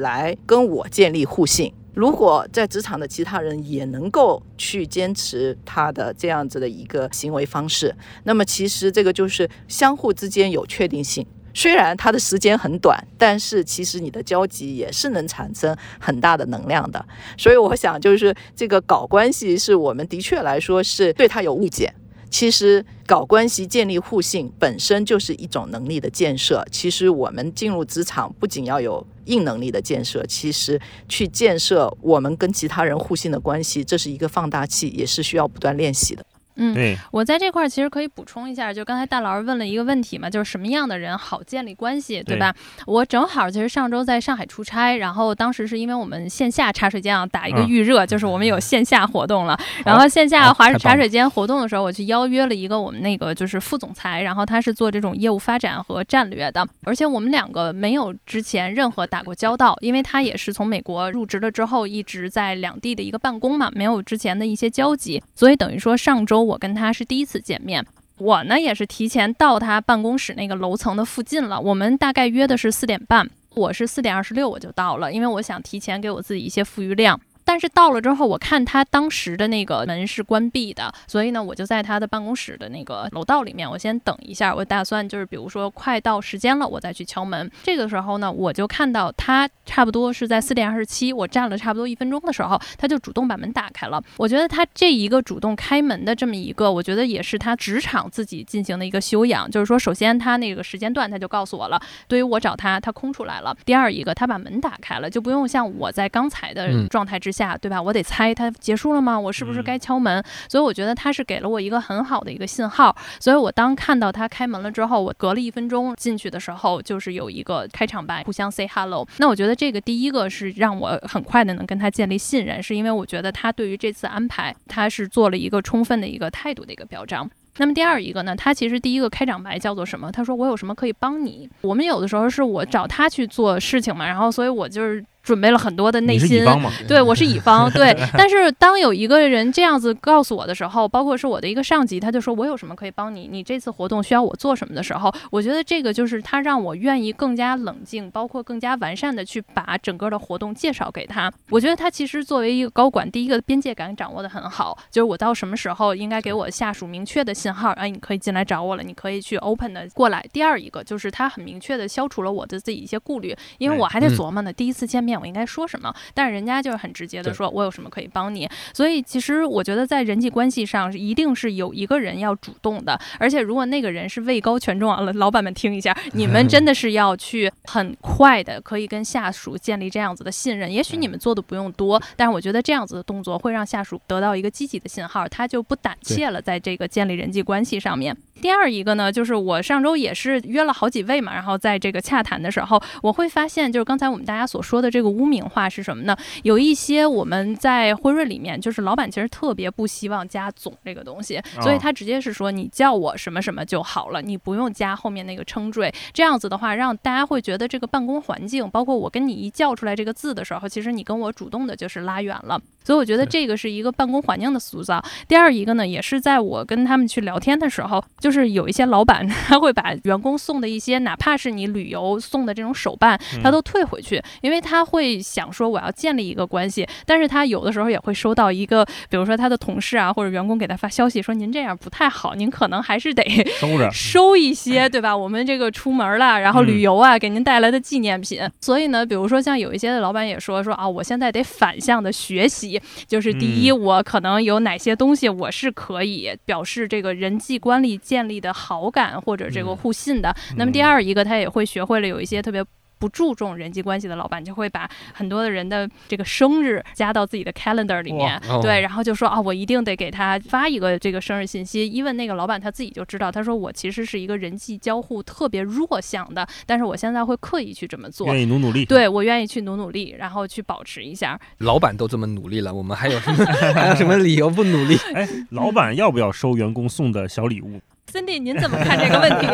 来跟我建立互信。如果在职场的其他人也能够去坚持他的这样子的一个行为方式，那么其实这个就是相互之间有确定性。虽然它的时间很短，但是其实你的交集也是能产生很大的能量的。所以我想，就是这个搞关系，是我们的确来说是对它有误解。其实搞关系、建立互信本身就是一种能力的建设。其实我们进入职场，不仅要有硬能力的建设，其实去建设我们跟其他人互信的关系，这是一个放大器，也是需要不断练习的。嗯，对，我在这块儿其实可以补充一下，就刚才大老师问了一个问题嘛，就是什么样的人好建立关系，对。吧？我正好其实上周在上海出差，然后当时是因为我们线下茶水间啊打一个嗯。预热，就是我们有线下活动了，然后线下华茶水间活动的时候，我去邀约了一个我们那个就是副总裁，然后他是做这种业务发展和战略的，而且我们两个没有之前任何打过交道，因为他也是从美国入职了之后一直在两地的一个办公嘛，没有之前的一些交集，所以等于说上周我跟他是第一次见面。我呢也是提前到他办公室那个楼层的附近了，我们大概约的是四点半，我是四点二十六我就到了，因为我想提前给我自己一些富余量。但是到了之后，我看他当时的那个门是关闭的，所以呢，我就在他的办公室的那个楼道里面，我先等一下。我打算就是，比如说快到时间了，我再去敲门。这个时候呢，我就看到他差不多是在四点二十七，我站了差不多一分钟的时候，他就主动把门打开了。我觉得他这一个主动开门的这么一个，我觉得也是他职场自己进行的一个修养。就是说，首先他那个时间段他就告诉我了，对于我找他，他空出来了。第二一个，他把门打开了，就不用像我在刚才的状态之下下，对吧？我得猜他结束了吗？我是不是该敲门？所以我觉得他是给了我一个很好的一个信号。所以我当看到他开门了之后，我隔了一分钟进去的时候，就是有一个开场白，互相 say hello。那我觉得这个第一个是让我很快的能跟他建立信任，是因为我觉得他对于这次安排，他是做了一个充分的一个态度的一个表彰。那么第二一个呢，他其实第一个开场白叫做什么？他说我有什么可以帮你？我们有的时候是我找他去做事情嘛，然后所以我就是。准备了很多的内心，对我是乙方，对。但是当有一个人这样子告诉我的时候，包括是我的一个上级，他就说我有什么可以帮你，你这次活动需要我做什么的时候，我觉得这个就是他让我愿意更加冷静，包括更加完善的去把整个的活动介绍给他。我觉得他其实作为一个高管，第一个边界感掌握的很好，就是我到什么时候应该给我下属明确的信号，哎，你可以进来找我了，你可以去 open 的过来。第二一个就是他很明确的消除了我的自己一些顾虑，因为我还在琢磨呢，第一次见面我应该说什么。但是人家就是很直接的说，我有什么可以帮你。所以其实我觉得在人际关系上，一定是有一个人要主动的。而且如果那个人是位高权重啊，老板们听一下，你们真的是要去 很快的可以跟下属建立这样子的信任。也许你们做的不用多，但是我觉得这样子的动作会让下属得到一个积极的信号，他就不胆怯了，在这个建立人际关系上面。第二一个呢，就是我上周也是约了好几位嘛，然后在这个洽谈的时候，我会发现，就是刚才我们大家所说的这个污名化是什么呢？有一些我们在辉瑞里面，就是老板其实特别不希望加总这个东西，所以他直接是说你叫我什么什么就好了，你不用加后面那个称缀。这样子的话，让大家会觉得这个办公环境，包括我跟你一叫出来这个字的时候，其实你跟我主动的就是拉远了。所以我觉得这个是一个办公环境的塑造。第二一个呢，也是在我跟他们去聊天的时候，就是有一些老板他会把员工送的一些，哪怕是你旅游送的这种手办，他都退回去，因为他会想说我要建立一个关系。但是他有的时候也会收到一个，比如说他的同事啊或者员工给他发消息说您这样不太好，您可能还是得收着 收一些，对吧？我们这个出门了，然后旅游啊给您带来的纪念品。所以呢，比如说像有一些的老板也说说啊，我现在得反向的学习。就是第一，我可能有哪些东西我是可以表示这个人际关系建立的好感或者这个互信的。那么第二一个，他也会学会了有一些特别。不注重人际关系的老板就会把很多的人的这个生日加到自己的 calendar 里面，对，然后就说啊，我一定得给他发一个这个生日信息。一问那个老板他自己就知道，他说我其实是一个人际交互特别弱项的，但是我现在会刻意去这么做，愿意努努力，对我愿意去努努力，然后去保持一下。老板都这么努力了，我们还有什么 还有什么理由不努力？哎，老板要不要收员工送的小礼物？Cindy，您怎么看这个问题？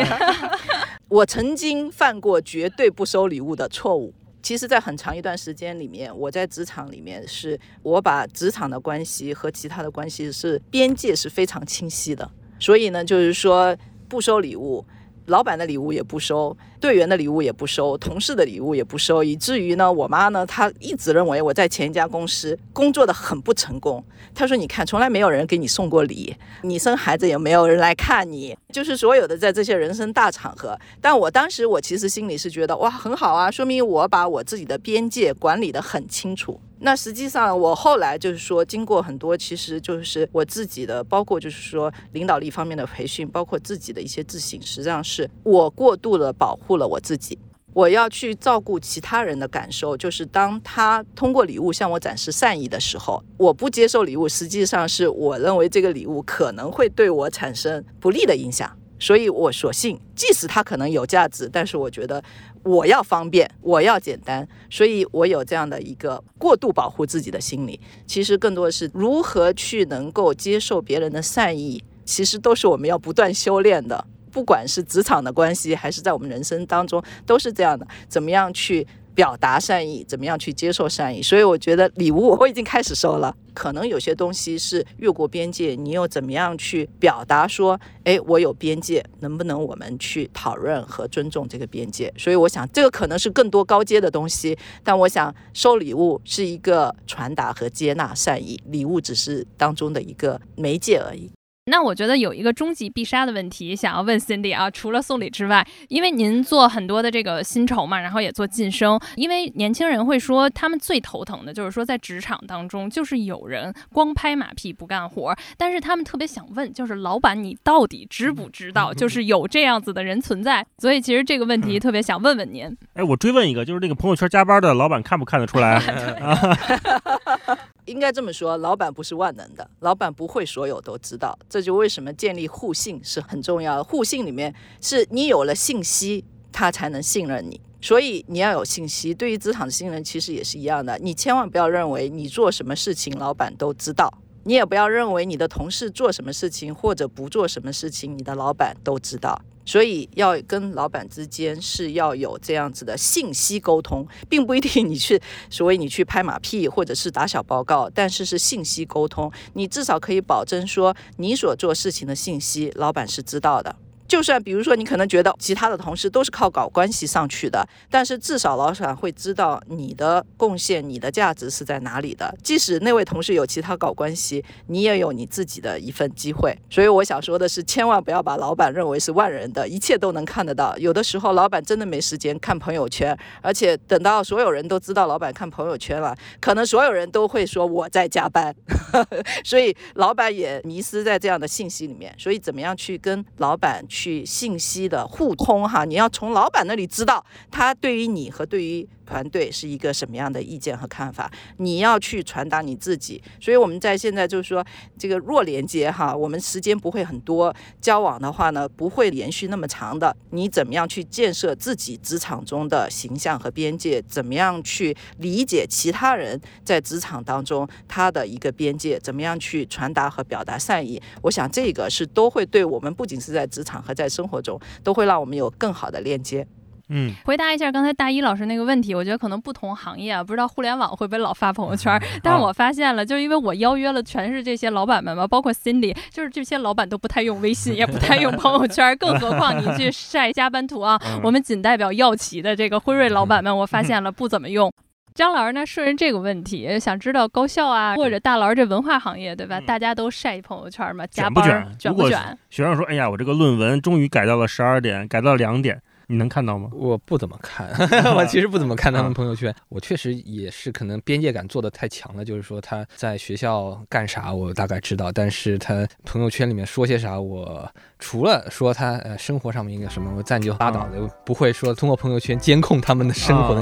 我曾经犯过绝对不收礼物的错误。其实，在很长一段时间里面，我在职场里面是，我把职场的关系和其他的关系是边界是非常清晰的。所以呢，就是说不收礼物。老板的礼物也不收，队员的礼物也不收，同事的礼物也不收，以至于呢，我妈呢，她一直认为我在前一家公司工作的很不成功。她说：“你看，从来没有人给你送过礼，你生孩子也没有人来看你，就是所有的在这些人生大场合。”但我当时我其实心里是觉得哇，很好啊，说明我把我自己的边界管理得很清楚。那实际上，我后来就是说，经过很多，其实就是我自己的，包括就是说领导力方面的培训，包括自己的一些自省，实际上是我过度的保护了我自己。我要去照顾其他人的感受，就是当他通过礼物向我展示善意的时候，我不接受礼物，实际上是我认为这个礼物可能会对我产生不利的影响。所以我索性，即使它可能有价值，但是我觉得我要方便，我要简单，所以我有这样的一个过度保护自己的心理。其实更多的是如何去能够接受别人的善意，其实都是我们要不断修炼的。不管是职场的关系，还是在我们人生当中，都是这样的。怎么样去表达善意，怎么样去接受善意。所以我觉得礼物我已经开始收了。可能有些东西是越过边界，你又怎么样去表达说，哎，我有边界，能不能我们去讨论和尊重这个边界？所以我想，这个可能是更多高阶的东西。但我想，收礼物是一个传达和接纳善意，礼物只是当中的一个媒介而已。那我觉得有一个终极必杀的问题想要问 Cindy 啊，除了送礼之外，因为您做很多的这个薪酬嘛，然后也做晋升，因为年轻人会说他们最头疼的就是说在职场当中就是有人光拍马屁不干活，但是他们特别想问，就是老板你到底知不知道，就是有这样子的人存在？所以其实这个问题特别想问问您。哎，我追问一个，就是那个朋友圈加班的老板看不看得出来？应该这么说，老板不是万能的，老板不会所有都知道。这就为什么建立互信是很重要的。互信里面是你有了信息，他才能信任你。所以你要有信息。对于职场的信任，其实也是一样的。你千万不要认为你做什么事情，老板都知道；你也不要认为你的同事做什么事情或者不做什么事情，你的老板都知道。所以要跟老板之间是要有这样子的信息沟通，并不一定你去 所谓你去拍马屁或者是打小报告，但是是信息沟通，你至少可以保证说你所做事情的信息，老板是知道的。就算比如说你可能觉得其他的同事都是靠搞关系上去的，但是至少老板会知道你的贡献、你的价值是在哪里的。即使那位同事有其他搞关系，你也有你自己的一份机会。所以我想说的是，千万不要把老板认为是万人的，一切都能看得到。有的时候老板真的没时间看朋友圈，而且等到所有人都知道老板看朋友圈了，可能所有人都会说我在加班。所以老板也迷失在这样的信息里面。所以怎么样去跟老板去？去信息的互通哈，你要从老板那里知道他对于你和对于。团队是一个什么样的意见和看法？你要去传达你自己。所以我们在现在就是说，这个弱连接哈，我们时间不会很多，交往的话呢，不会连续那么长的。你怎么样去建设自己职场中的形象和边界？怎么样去理解其他人在职场当中他的一个边界？怎么样去传达和表达善意？我想这个是都会对我们不仅是在职场和在生活中，都会让我们有更好的链接。嗯，回答一下刚才大一老师那个问题，我觉得可能不同行业啊，不知道互联网会不会老发朋友圈，但是我发现了，就是因为我邀约了全是这些老板们嘛，包括 Cindy，就是这些老板都不太用微信，也不太用朋友圈，更何况你去晒加班图啊，我们仅代表药企的这个辉瑞老板们，我发现了不怎么用。张老师，呢顺着这个问题，想知道高校啊或者大佬这文化行业对吧？大家都晒朋友圈嘛？加班卷不卷？学生说，哎呀，我这个论文终于改到了十二点，改到两点。你能看到吗？我不怎么看，我其实不怎么看他们朋友圈。我确实也是可能边界感做的太强了，就是说他在学校干啥我大概知道，但是他朋友圈里面说些啥，我除了说他呃生活上面一个什么，我暂就拉倒的，不会说通过朋友圈监控他们的生活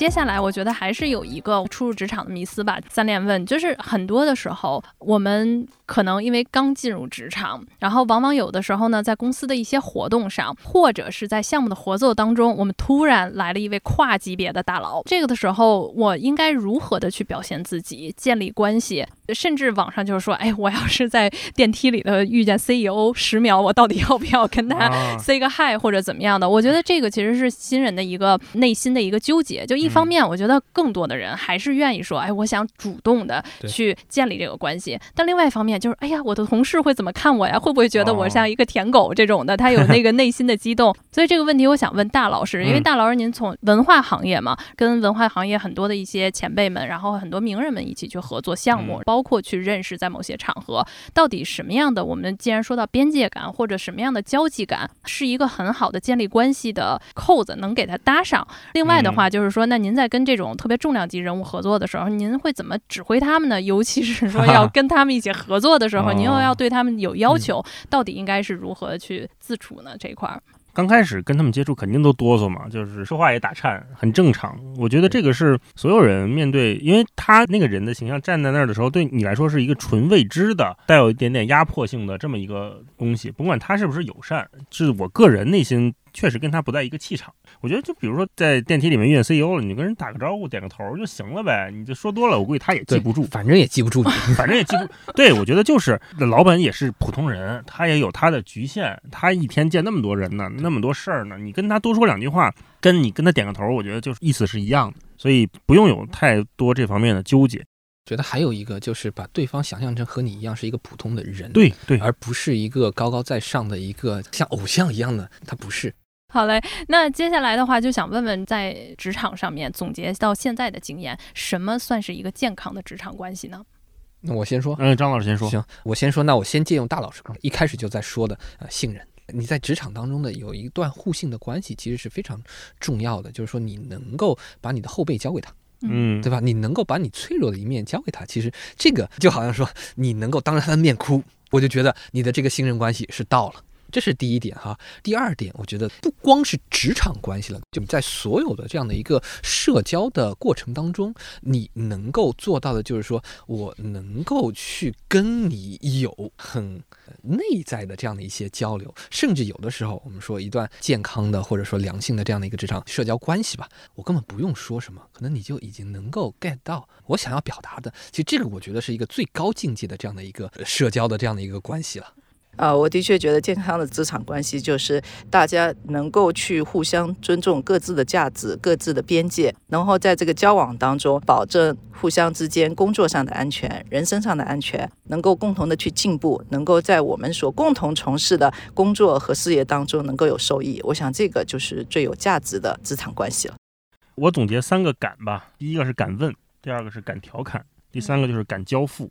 接下来，我觉得还是有一个初入职场的迷思吧。三连问就是很多的时候，我们可能因为刚进入职场，然后往往有的时候呢，在公司的一些活动上，或者是在项目的合作当中，我们突然来了一位跨级别的大佬。这个的时候，我应该如何的去表现自己，建立关系？甚至网上就是说，哎，我要是在电梯里的遇见 CEO，十秒，我到底要不要跟他 say 个 hi 或者怎么样的？我觉得这个其实是新人的一个内心的一个纠结。就一。方面，我觉得更多的人还是愿意说，哎，我想主动的去建立这个关系。但另外一方面，就是，哎呀，我的同事会怎么看我呀？会不会觉得我像一个舔狗这种的？他有那个内心的激动。所以这个问题，我想问大老师，因为大老师您从文化行业嘛，跟文化行业很多的一些前辈们，然后很多名人们一起去合作项目，包括去认识，在某些场合，到底什么样的？我们既然说到边界感或者什么样的交际感，是一个很好的建立关系的扣子，能给他搭上。另外的话，就是说，那。您在跟这种特别重量级人物合作的时候，您会怎么指挥他们呢？尤其是说要 跟他们一起合作的时候，您又要对他们有要求，到底应该是如何去自处呢？这一块儿。刚开始跟他们接触，肯定都哆嗦嘛，就是说话也打颤，很正常。我觉得这个是所有人面对，因为他那个人的形象站在那儿的时候，对你来说是一个纯未知的、带有一点点压迫性的这么一个东西。甭管他是不是友善，是我个人内心确实跟他不在一个气场。我觉得就比如说在电梯里面遇见 CEO 了，你就跟人打个招呼、点个头就行了呗。你就说多了，我估计他也记不住，反正也记不住你，反正也记不。对，我觉得就是老板也是普通人，他也有他的局限，他一天见那么多人呢，那么多事儿呢，你跟他多说两句话，跟你跟他点个头，我觉得就是意思是一样的，所以不用有太多这方面的纠结。觉得还有一个就是把对方想象成和你一样是一个普通的人，对对，而不是一个高高在上的一个像偶像一样的，他不是。好嘞，那接下来的话就想问问，在职场上面总结到现在的经验，什么算是一个健康的职场关系呢？那我先说，嗯，张老师先说。行，我先说。那我先借用大老师刚一开始就在说的，呃，信任。你在职场当中的有一段互信的关系，其实是非常重要的。就是说，你能够把你的后背交给他。嗯，对吧？你能够把你脆弱的一面交给他，其实这个就好像说你能够当着他的面哭，我就觉得你的这个信任关系是到了。这是第一点哈。第二点，我觉得不光是职场关系了，就在所有的这样的一个社交的过程当中，你能够做到的就是说我能够去跟你有很内在的这样的一些交流，甚至有的时候我们说一段健康的或者说良性的这样的一个职场社交关系吧，我根本不用说什么，可能你就已经能够 get 到我想要表达的。其实这个我觉得是一个最高境界的这样的一个社交的这样的一个关系了。啊，我的确觉得健康的职场关系就是大家能够去互相尊重各自的价值、各自的边界，然后在这个交往当中保证互相之间工作上的安全、人身上的安全，能够共同的去进步，能够在我们所共同从事的工作和事业当中能够有收益。我想这个就是最有价值的职场关系了。我总结三个敢吧，第一个是敢问，第二个是敢调侃，第三个就是敢交付。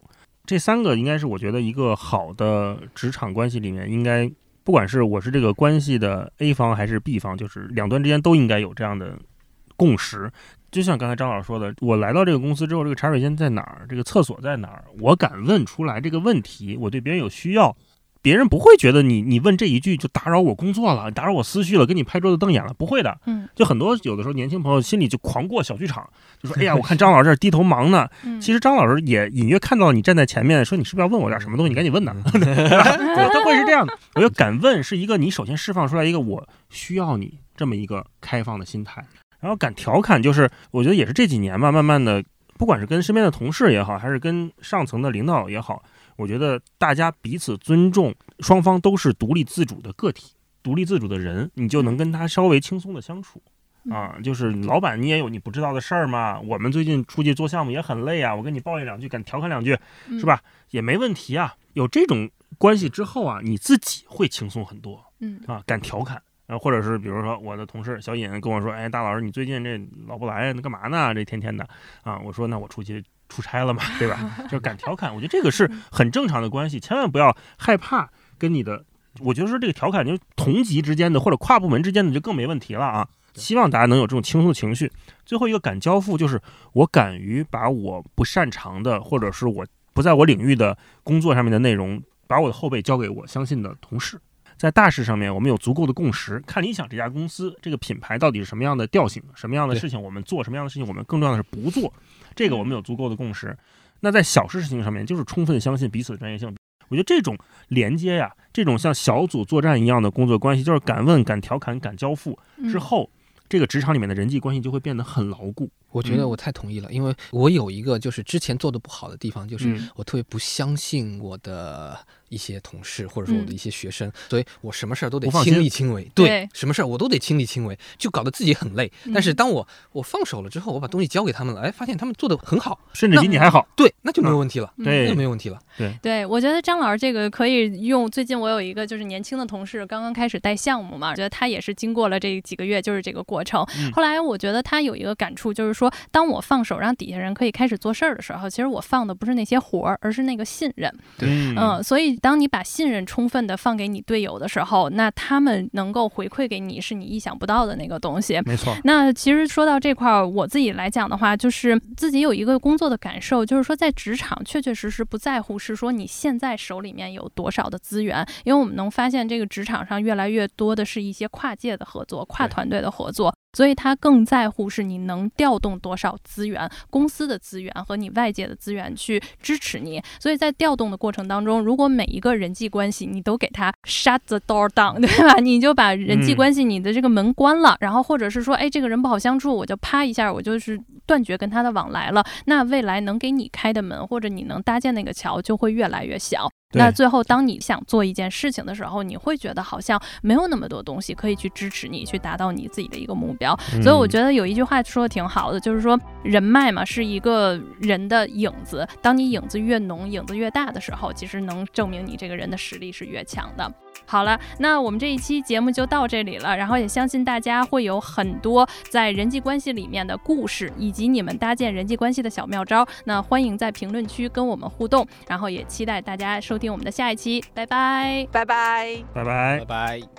这三个应该是我觉得一个好的职场关系里面，应该不管是我是这个关系的 A 方还是 B 方，就是两端之间都应该有这样的共识。就像刚才张老师说的，我来到这个公司之后，这个茶水间在哪儿？这个厕所在哪儿？我敢问出来这个问题，我对别人有需要。别人不会觉得你你问这一句就打扰我工作了，打扰我思绪了，跟你拍桌子瞪眼了，不会的。嗯，就很多有的时候年轻朋友心里就狂过小剧场，就说：“哎呀，我看张老师这低头忙呢。”其实张老师也隐约看到你站在前面，说你是不是要问我点什么东西？你赶紧问呢。他会是这样的。我觉得敢问是一个你首先释放出来一个我需要你这么一个开放的心态，然后敢调侃，就是我觉得也是这几年吧，慢慢的，不管是跟身边的同事也好，还是跟上层的领导也好。我觉得大家彼此尊重，双方都是独立自主的个体，独立自主的人，你就能跟他稍微轻松的相处啊。就是老板，你也有你不知道的事儿嘛。我们最近出去做项目也很累啊，我跟你抱怨两句，敢调侃两句，是吧？也没问题啊。有这种关系之后啊，你自己会轻松很多，嗯啊，敢调侃。然后或者是比如说我的同事小尹跟我说，哎，大老师，你最近这老不来，那干嘛呢？这天天的啊。我说那我出去。出差了嘛，对吧？就敢调侃，我觉得这个是很正常的关系，千万不要害怕跟你的。我觉得说这个调侃，就同级之间的或者跨部门之间的就更没问题了啊。希望大家能有这种轻松的情绪。最后一个敢交付，就是我敢于把我不擅长的或者是我不在我领域的工作上面的内容，把我的后背交给我相信的同事。在大事上面，我们有足够的共识。看理想这家公司这个品牌到底是什么样的调性，什么样的事情我们做，什么样的事情我们更重要的是不做。这个我们有足够的共识。那在小事情上面，就是充分相信彼此的专业性。我觉得这种连接呀，这种像小组作战一样的工作关系，就是敢问、敢调侃、敢交付之后，这个职场里面的人际关系就会变得很牢固。我觉得我太同意了，因为我有一个就是之前做的不好的地方，就是我特别不相信我的。一些同事或者说我的一些学生，所以我什么事儿都得亲力亲为，对，什么事儿我都得亲力亲为，就搞得自己很累。但是当我我放手了之后，我把东西交给他们了，哎，发现他们做的很好，甚至比你还好，对，那就没有问题了，对，那就没有问题了。对，对我觉得张老师这个可以用。最近我有一个就是年轻的同事，刚刚开始带项目嘛，我觉得他也是经过了这几个月，就是这个过程。后来我觉得他有一个感触，就是说，当我放手让底下人可以开始做事儿的时候，其实我放的不是那些活儿，而是那个信任。对，嗯，所以当你把信任充分的放给你队友的时候，那他们能够回馈给你是你意想不到的那个东西。没错。那其实说到这块儿，我自己来讲的话，就是自己有一个工作的感受，就是说在职场确确实实不在乎是说你现在手里面有多少的资源，因为我们能发现这个职场上越来越多的是一些跨界的合作、跨团队的合作。所以他更在乎是你能调动多少资源，公司的资源和你外界的资源去支持你。所以在调动的过程当中，如果每一个人际关系你都给他 shut the door down，对吧？你就把人际关系你的这个门关了，然后或者是说，哎，这个人不好相处，我就啪一下，我就是断绝跟他的往来了。那未来能给你开的门，或者你能搭建那个桥，就会越来越小。那最后，当你想做一件事情的时候，你会觉得好像没有那么多东西可以去支持你去达到你自己的一个目标。所以我觉得有一句话说的挺好的，就是说人脉嘛是一个人的影子，当你影子越浓、影子越大的时候，其实能证明你这个人的实力是越强的。好了，那我们这一期节目就到这里了，然后也相信大家会有很多在人际关系里面的故事，以及你们搭建人际关系的小妙招。那欢迎在评论区跟我们互动，然后也期待大家收听我们的下一期，拜拜，拜拜，拜拜，拜拜。